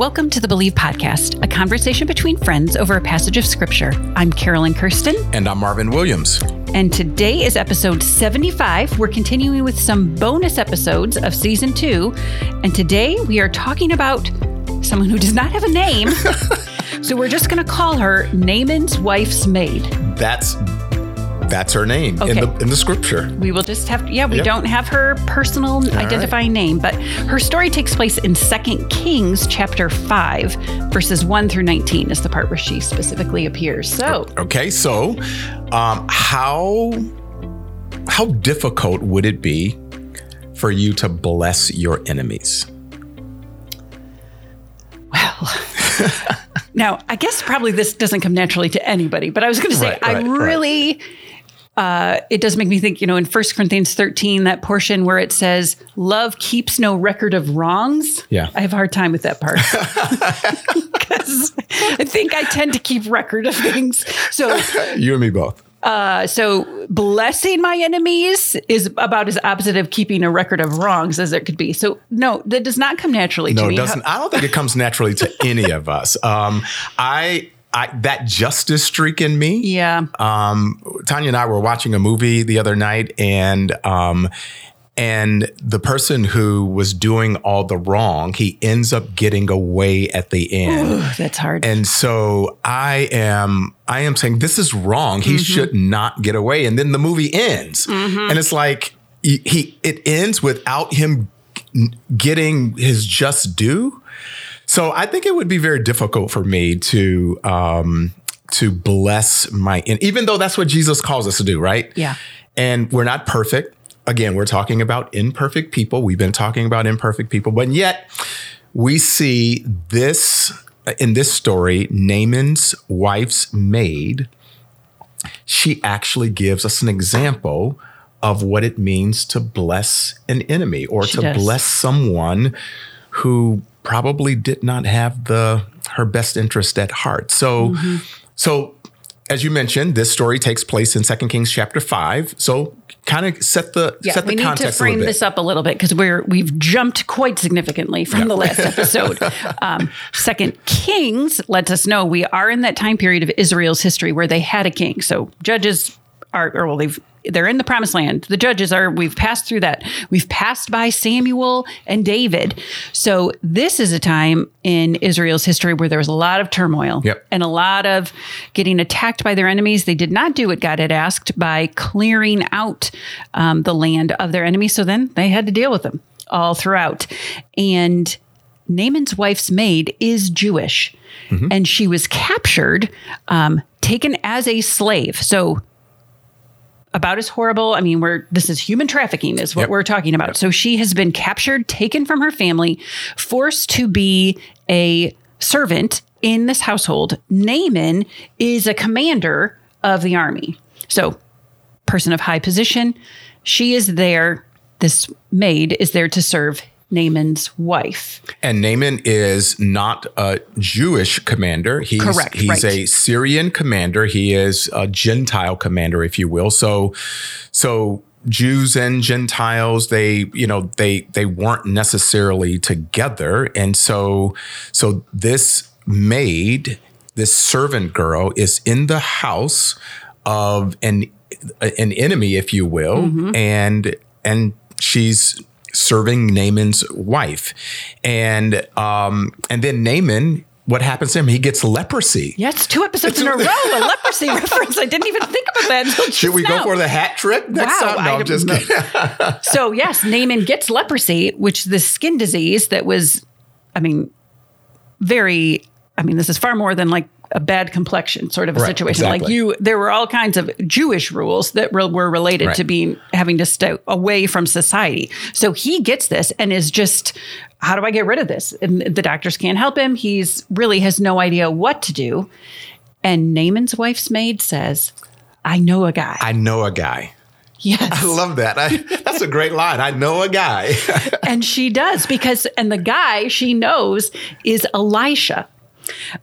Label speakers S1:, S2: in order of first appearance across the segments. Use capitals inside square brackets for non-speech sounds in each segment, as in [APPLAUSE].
S1: Welcome to the Believe Podcast, a conversation between friends over a passage of scripture. I'm Carolyn Kirsten.
S2: And I'm Marvin Williams.
S1: And today is episode 75. We're continuing with some bonus episodes of season two. And today we are talking about someone who does not have a name. [LAUGHS] so we're just going to call her Naaman's wife's maid.
S2: That's that's her name okay. in the in the scripture.
S1: We will just have to, yeah, we yep. don't have her personal All identifying right. name, but her story takes place in Second Kings chapter 5, verses 1 through 19 is the part where she specifically appears. So
S2: Okay, so um, how how difficult would it be for you to bless your enemies?
S1: Well, [LAUGHS] now I guess probably this doesn't come naturally to anybody, but I was going to say right, I right, really right uh, it does make me think, you know, in 1 Corinthians 13, that portion where it says, love keeps no record of wrongs.
S2: Yeah.
S1: I have a hard time with that part. [LAUGHS] Because I think I tend to keep record of things. So [LAUGHS]
S2: you and me both.
S1: Uh, so blessing my enemies is about as opposite of keeping a record of wrongs as it could be. So no, that does not come naturally
S2: no,
S1: to me.
S2: No, it doesn't. I don't think it comes naturally to any of us. Um, I I, that justice streak in me.
S1: Yeah.
S2: Um, Tanya and I were watching a movie the other night, and um, and the person who was doing all the wrong, he ends up getting away at the end.
S1: Ooh, that's hard.
S2: And so I am, I am saying this is wrong. He mm-hmm. should not get away. And then the movie ends, mm-hmm. and it's like he, he, it ends without him getting his just due. So I think it would be very difficult for me to um, to bless my, and even though that's what Jesus calls us to do, right?
S1: Yeah.
S2: And we're not perfect. Again, we're talking about imperfect people. We've been talking about imperfect people, but yet we see this in this story, Naaman's wife's maid. She actually gives us an example of what it means to bless an enemy or she to does. bless someone who probably did not have the her best interest at heart. So mm-hmm. so as you mentioned, this story takes place in Second Kings chapter five. So kind of set the
S1: yeah,
S2: set the
S1: we need to frame this up a little bit because we're we've jumped quite significantly from yeah. the last episode. [LAUGHS] um, Second Kings lets us know we are in that time period of Israel's history where they had a king. So judges are, or well, they've they're in the promised land. The judges are, we've passed through that. We've passed by Samuel and David. So this is a time in Israel's history where there was a lot of turmoil
S2: yep.
S1: and a lot of getting attacked by their enemies. They did not do what God had asked by clearing out um, the land of their enemies. So then they had to deal with them all throughout. And Naaman's wife's maid is Jewish. Mm-hmm. And she was captured, um, taken as a slave. So about as horrible. I mean, we're this is human trafficking is what yep. we're talking about. Yep. So she has been captured, taken from her family, forced to be a servant in this household. Naaman is a commander of the army. So, person of high position, she is there this maid is there to serve Naaman's wife.
S2: And Naaman is not a Jewish commander. He's,
S1: Correct.
S2: He's
S1: right.
S2: a Syrian commander. He is a Gentile commander, if you will. So, so Jews and Gentiles, they, you know, they they weren't necessarily together, and so so this maid, this servant girl, is in the house of an an enemy, if you will, mm-hmm. and and she's serving Naaman's wife. And um, and then Naaman what happens to him? He gets leprosy.
S1: Yes, two episodes it's in a row, a [LAUGHS] leprosy reference. I didn't even think about that.
S2: Should we
S1: now.
S2: go for the hat trick next wow, time? No, I am just kidding. [LAUGHS]
S1: so yes, Naaman gets leprosy, which is the skin disease that was, I mean, very. I mean, this is far more than like a bad complexion sort of a right, situation. Exactly. Like you, there were all kinds of Jewish rules that re- were related right. to being having to stay away from society. So he gets this and is just, how do I get rid of this? And the doctors can't help him. He's really has no idea what to do. And Naaman's wife's maid says, I know a guy.
S2: I know a guy.
S1: Yes.
S2: I love that. I, that's a great line. I know a guy. [LAUGHS]
S1: and she does because, and the guy she knows is Elisha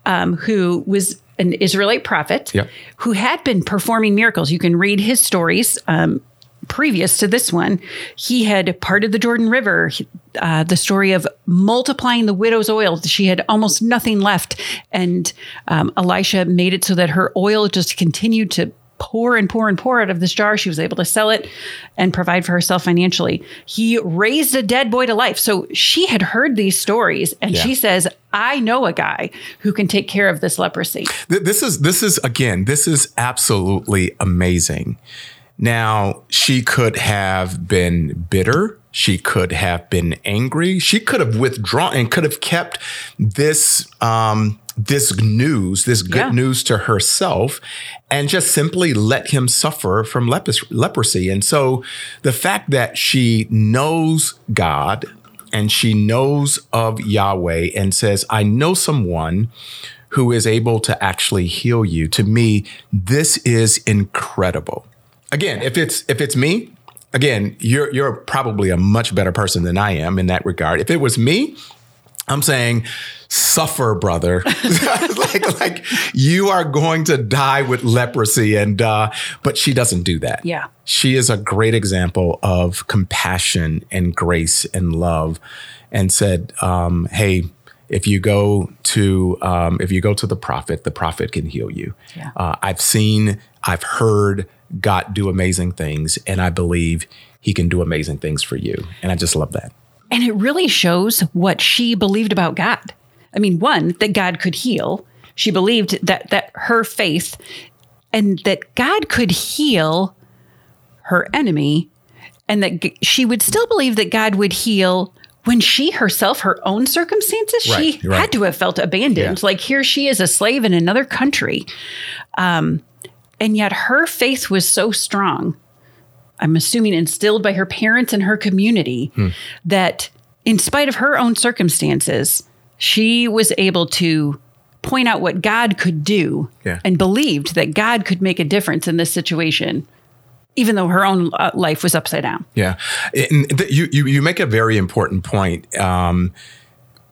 S1: um, who was an Israelite prophet who had been performing miracles. You can read his stories. Um, previous to this one, he had parted the Jordan River. Uh, the story of multiplying the widow's oil. She had almost nothing left. And um, Elisha made it so that her oil just continued to pour and pour and pour out of this jar. She was able to sell it and provide for herself financially. He raised a dead boy to life. So she had heard these stories and
S2: Yeah.
S1: she says, I know a guy who can take care of this leprosy.
S2: Th- This is this is again, this is absolutely amazing. Now, she could have been bitter. She could have been angry. She could have withdrawn and could have kept this um, this news, this good
S1: Yeah.
S2: news to herself, and just simply let him suffer from leprosy. And so, the fact that she knows God and she knows of Yahweh and says, "I know someone." who is able to actually heal you. To me, this is incredible. Again, if it's if it's me, again, you're you're probably a much better person than I am in that regard. If it was me, I'm saying, suffer, brother. [LAUGHS] like like you are going to die with leprosy, and uh, but she doesn't do that.
S1: Yeah.
S2: She is a great example of compassion and grace and love, and said, um, "Hey, if you go to um, if you go to the prophet, the prophet can heal you.
S1: Yeah.
S2: Uh, I've seen, I've heard God do amazing things, and I believe He can do amazing things for you. And I just love that.
S1: And it really shows what she believed about God. I mean, one, that God could heal. She believed that that her faith and that God could heal her enemy and that g- she would still believe that God would heal when she herself, her own circumstances,
S2: Right,
S1: she
S2: right.
S1: had to have felt abandoned.
S2: Yeah.
S1: Like here she is a slave in another country. Um, and yet her faith was so strong. I'm assuming instilled by her parents and her community
S2: Hmm.
S1: that in spite of her own circumstances, she was able to point out what God could do
S2: Yeah.
S1: and believed that God could make a difference in this situation, even though her own uh, life was upside down.
S2: Yeah, and th- you you you make a very important point. Um,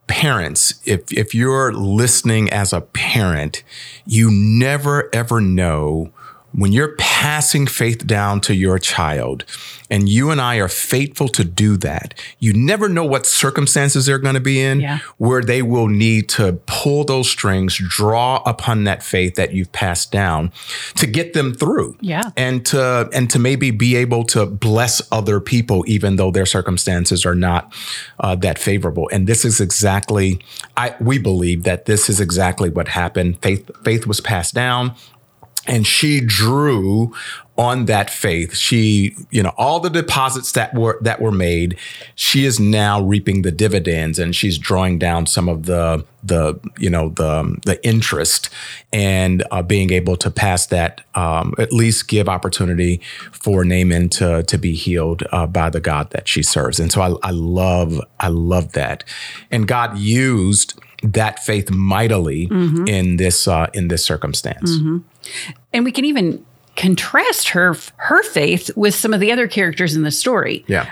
S2: parents, if if you're listening as a parent, you never ever know when you're passing faith down to your child, and you and I are faithful to do that. You never know what circumstances they're going to be in
S1: Yeah.
S2: where they will need to pull those strings, draw upon that faith that you've passed down to get them through
S1: Yeah.
S2: and to and to maybe be able to bless other people even though their circumstances are not uh, that favorable and this is exactly i we believe that this is exactly what happened faith faith was passed down and she drew on that faith. She you know all the deposits that were that were made she is now reaping the dividends and she's drawing down some of the the you know the the interest and uh, being able to pass that um, at least give opportunity for Naaman to to be healed uh, by the God that she serves. And so I, I love I love that. And God used that faith mightily in this uh, in this circumstance.
S1: And we can even contrast her her faith with some of the other characters in the story.
S2: Yeah.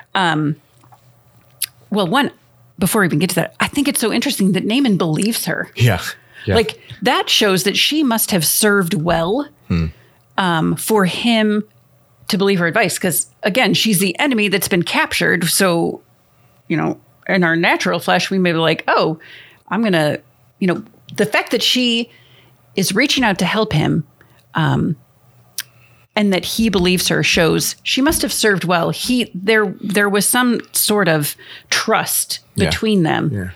S1: Well, one before we even get to that, I think it's so interesting that Naaman believes her.
S2: yeah. Yeah.
S1: Like that shows that she must have served well um, for him to believe her advice. Because again, she's the enemy that's been captured. So, you know, in our natural flesh, we may be like, oh, I'm going to, you know, the fact that she is reaching out to help him um, and that he believes her shows she must have served well. He there there was some sort of trust
S2: Yeah.
S1: between them
S2: yeah.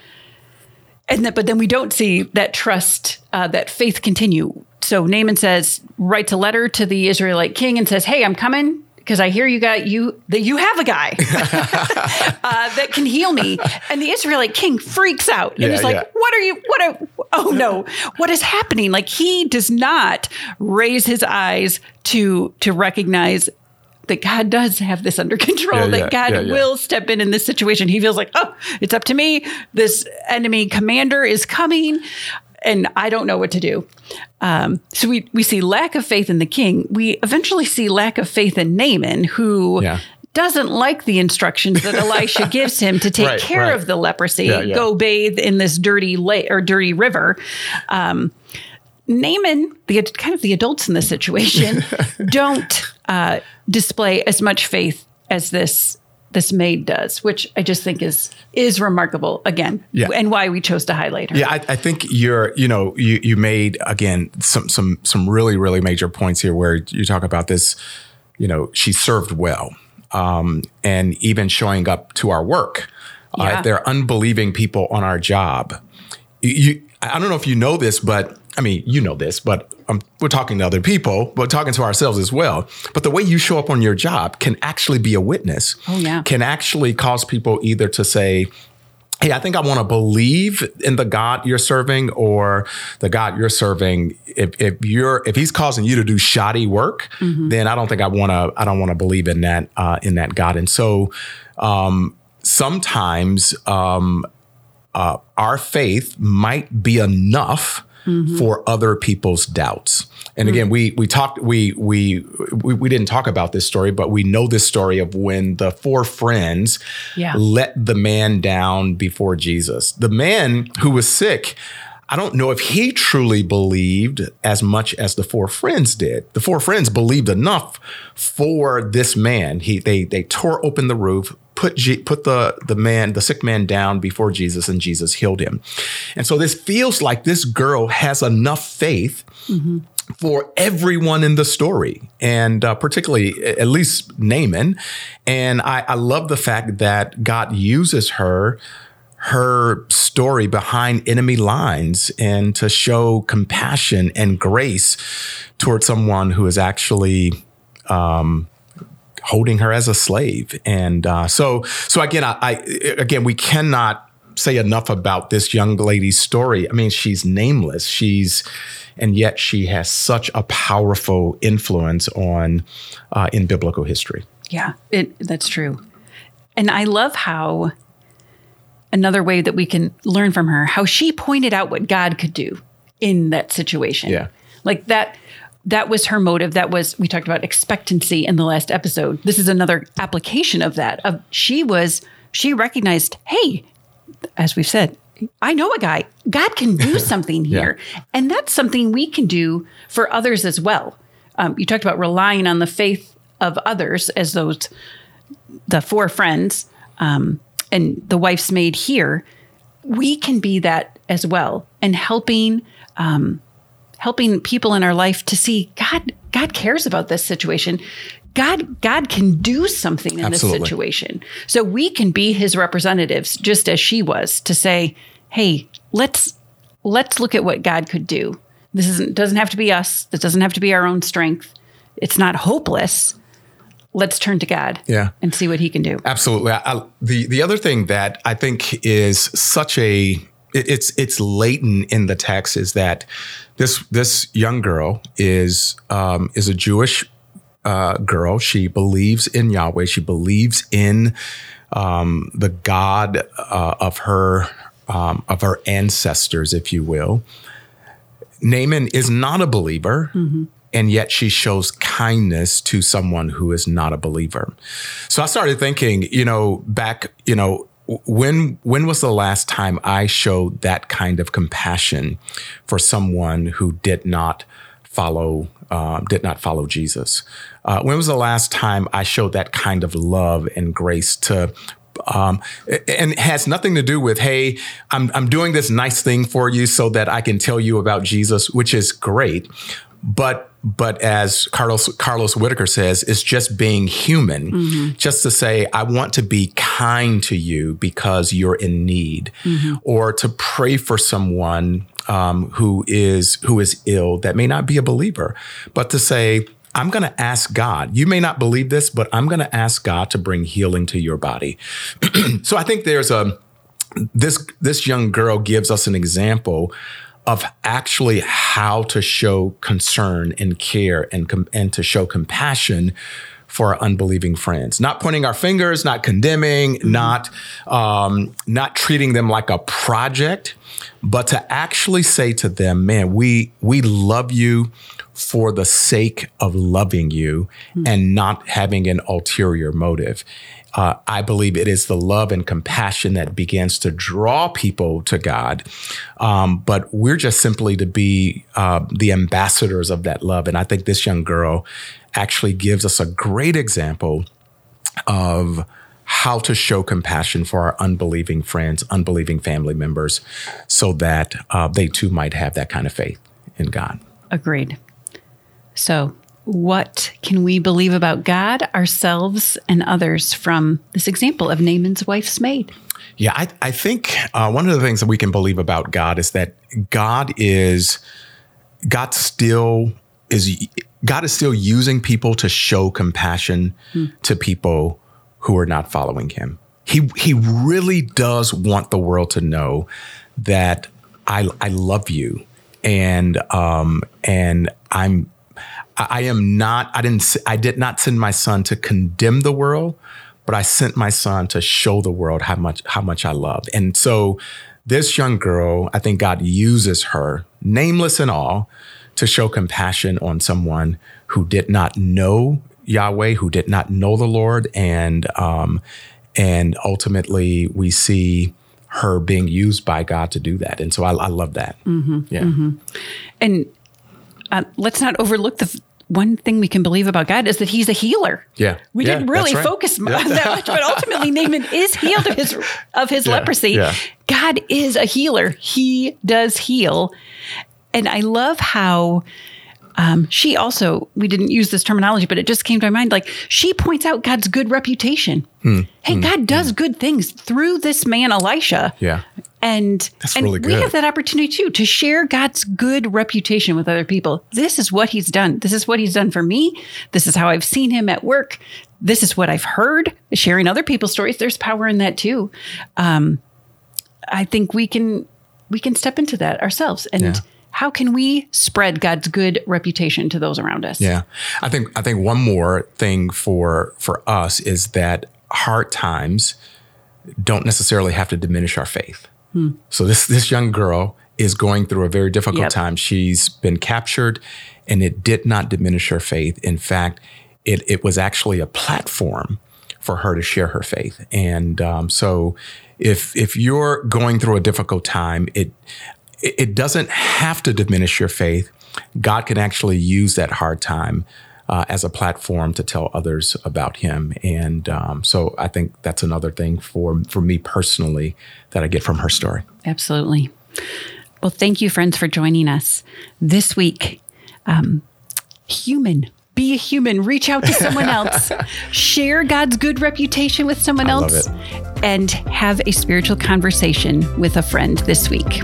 S1: and that, but then we don't see that trust, uh, that faith continue. So Naaman says, writes a letter to the Israelite king and says, "Hey, I'm coming because I hear you got you that you have a guy [LAUGHS] uh, that can heal me." And the Israelite king freaks out and
S2: Yeah,
S1: is like,
S2: yeah.
S1: "What are you? What? Are, oh no! What is happening?" Like he does not raise his eyes to to recognize. That God does have this under control,
S2: Yeah,
S1: that
S2: yeah,
S1: God
S2: yeah.
S1: will step in in this situation. He feels like, oh, it's up to me. This enemy commander is coming, and I don't know what to do. Um, so we we see lack of faith in the king. We eventually see lack of faith in Naaman, who.
S2: Yeah.
S1: Doesn't like the instructions that Elisha [LAUGHS] gives him to take
S2: Right,
S1: care
S2: right.
S1: of the leprosy.
S2: Yeah, yeah.
S1: Go bathe in this dirty lake or dirty river. Um, Naaman, the kind of the adults in this situation, [LAUGHS] don't uh, display as much faith as this this maid does, which I just think is is remarkable again,
S2: Yeah.
S1: and why we chose to highlight her.
S2: Yeah, I, I think you're, you know, you you made again some some some really really major points here where you talk about this, you know, she served well, um, and even showing up to our work. Uh,
S1: Yeah.
S2: if there are unbelieving people on our job, you, you I don't know if you know this, but I mean, you know this, but um, we're talking to other people, but talking to ourselves as well. But the way you show up on your job can actually be a witness.
S1: Oh, yeah.
S2: Can actually cause people either to say, hey, I think I want to believe in the God you're serving or the God you're serving. If, if you're if he's causing you to do shoddy work, then I don't think I want to I don't want to believe in that uh, in that God. And so um, sometimes um, uh, our faith might be enough Mm-hmm. for other people's doubts. And hmm. again, we we talked we, we we we didn't talk about this story, but we know this story of when the four friends
S1: Yeah.
S2: let the man down before Jesus. The man who was sick, I don't know if he truly believed as much as the four friends did. The four friends believed enough for this man. He they they tore open the roof, put G, put the the man the sick man down before Jesus, and Jesus healed him. And so this feels like this girl has enough faith for everyone in the story, and uh, particularly at least Naaman. And I, I love the fact that God uses her, her story behind enemy lines, and to show compassion and grace towards someone who is actually um, holding her as a slave. And uh, so, so again, I, I again we cannot say enough about this young lady's story. I mean, she's nameless. She's and yet she has such a powerful influence on uh, in biblical history.
S1: Yeah, it that's true. And I love how another way that we can learn from her, how she pointed out what God could do in that situation.
S2: Yeah.
S1: Like that that was her motive. That was we talked about expectancy in the last episode. This is another application of that. Of she was she recognized, hey, as we've said, I know a guy. God can do [LAUGHS] something here. And that's something we can do for others as well. Um, you talked about relying on the faith of others as those, the four friends um, and the wife's maid here. We can be that as well and helping. Um, helping people in our life to see God God cares about this situation. God God can do something in
S2: Absolutely.
S1: this situation. So we can be his representatives just as she was to say, "Hey, let's let's look at what God could do. This isn't doesn't have to be us. This doesn't have to be our own strength. It's not hopeless. Let's turn to God
S2: Yeah.
S1: and see what he can do."
S2: Absolutely. I, I- the the other thing that I think is such a it's it's latent in the text is that this this young girl is um, is a Jewish uh, girl. She believes in Yahweh. She believes in um, the God uh, of her um, of her ancestors, if you will. Naaman is not a believer, and yet she shows kindness to someone who is not a believer. So I started thinking, you know, back, you know, when when was the last time I showed that kind of compassion for someone who did not follow um, did not follow Jesus? Uh, when was the last time I showed that kind of love and grace to um, and it has nothing to do with hey I'm, I'm doing this nice thing for you so that i can tell you about jesus which is great but but as carlos carlos whittaker says it's just being human. Just to say i want to be kind to you because you're in need. Or to pray for someone um, who is who is ill that may not be a believer. But to say I'm going to ask God. You may not believe this, but I'm going to ask God to bring healing to your body. [CLEARS THROAT] so I think there's a this this young girl gives us an example of actually how to show concern and care and com- and to show compassion for our unbelieving friends. Not pointing our fingers, not condemning, not um, not treating them like a project, but to actually say to them, man, we we love you for the sake of loving you mm. and not having an ulterior motive. Uh, I believe it is the love and compassion that begins to draw people to God. Um, but we're just simply to be uh, the ambassadors of that love. And I think this young girl actually gives us a great example of how to show compassion for our unbelieving friends, unbelieving family members, so that uh, they too might have that kind of faith in God.
S1: Agreed. So, what can we believe about God, ourselves, and others from this example of Naaman's wife's maid?
S2: Yeah, I, I think uh, one of the things that we can believe about God is that God is God still is God is still using people to show compassion hmm. to people who are not following him. He he really does want the world to know that I I love you and um and I'm I am not I didn't I did not send my son to condemn the world, but I sent my son to show the world how much how much I love. And so this young girl, I think God uses her, nameless and all, to show compassion on someone who did not know Yahweh, who did not know the Lord, and um, and ultimately we see her being used by God to do that. And so I, I love that. Mm-hmm, yeah. Mm-hmm.
S1: And uh, let's not overlook the one thing we can believe about God is that He's a healer.
S2: Yeah,
S1: we
S2: yeah,
S1: didn't really
S2: right.
S1: focus yeah. on [LAUGHS] that much, but ultimately Naaman is healed of his of his yeah, leprosy. God is a healer; He does heal, and I love how um, she also, we didn't use this terminology, but it just came to my mind. Like she points out God's good reputation. Hmm. Hey, hmm. God does hmm. good things through this man, Elisha.
S2: Yeah.
S1: And,
S2: That's
S1: and
S2: really
S1: we have that opportunity too to share God's good reputation with other people. This is what he's done. This is what he's done for me. This is how I've seen him at work. This is what I've heard. Sharing other people's stories, there's power in that too. Um, I think we can we can step into that ourselves and. Yeah how can we spread God's good reputation to those around us?
S2: Yeah. I think I think one more thing for for us is that hard times don't necessarily have to diminish our faith. Hmm. So this this young girl is going through a very difficult yep. time. She's been captured and it did not diminish her faith. In fact, it it was actually a platform for her to share her faith. And um, so if if you're going through a difficult time, it it doesn't have to diminish your faith. God can actually use that hard time uh, as a platform to tell others about Him, and um, so I think that's another thing for for me personally that I get from her story.
S1: Absolutely. Well, thank you, friends, for joining us this week. Um, human be a human, reach out to someone [LAUGHS] else, share God's good reputation with someone else, and have a spiritual conversation with a friend this week.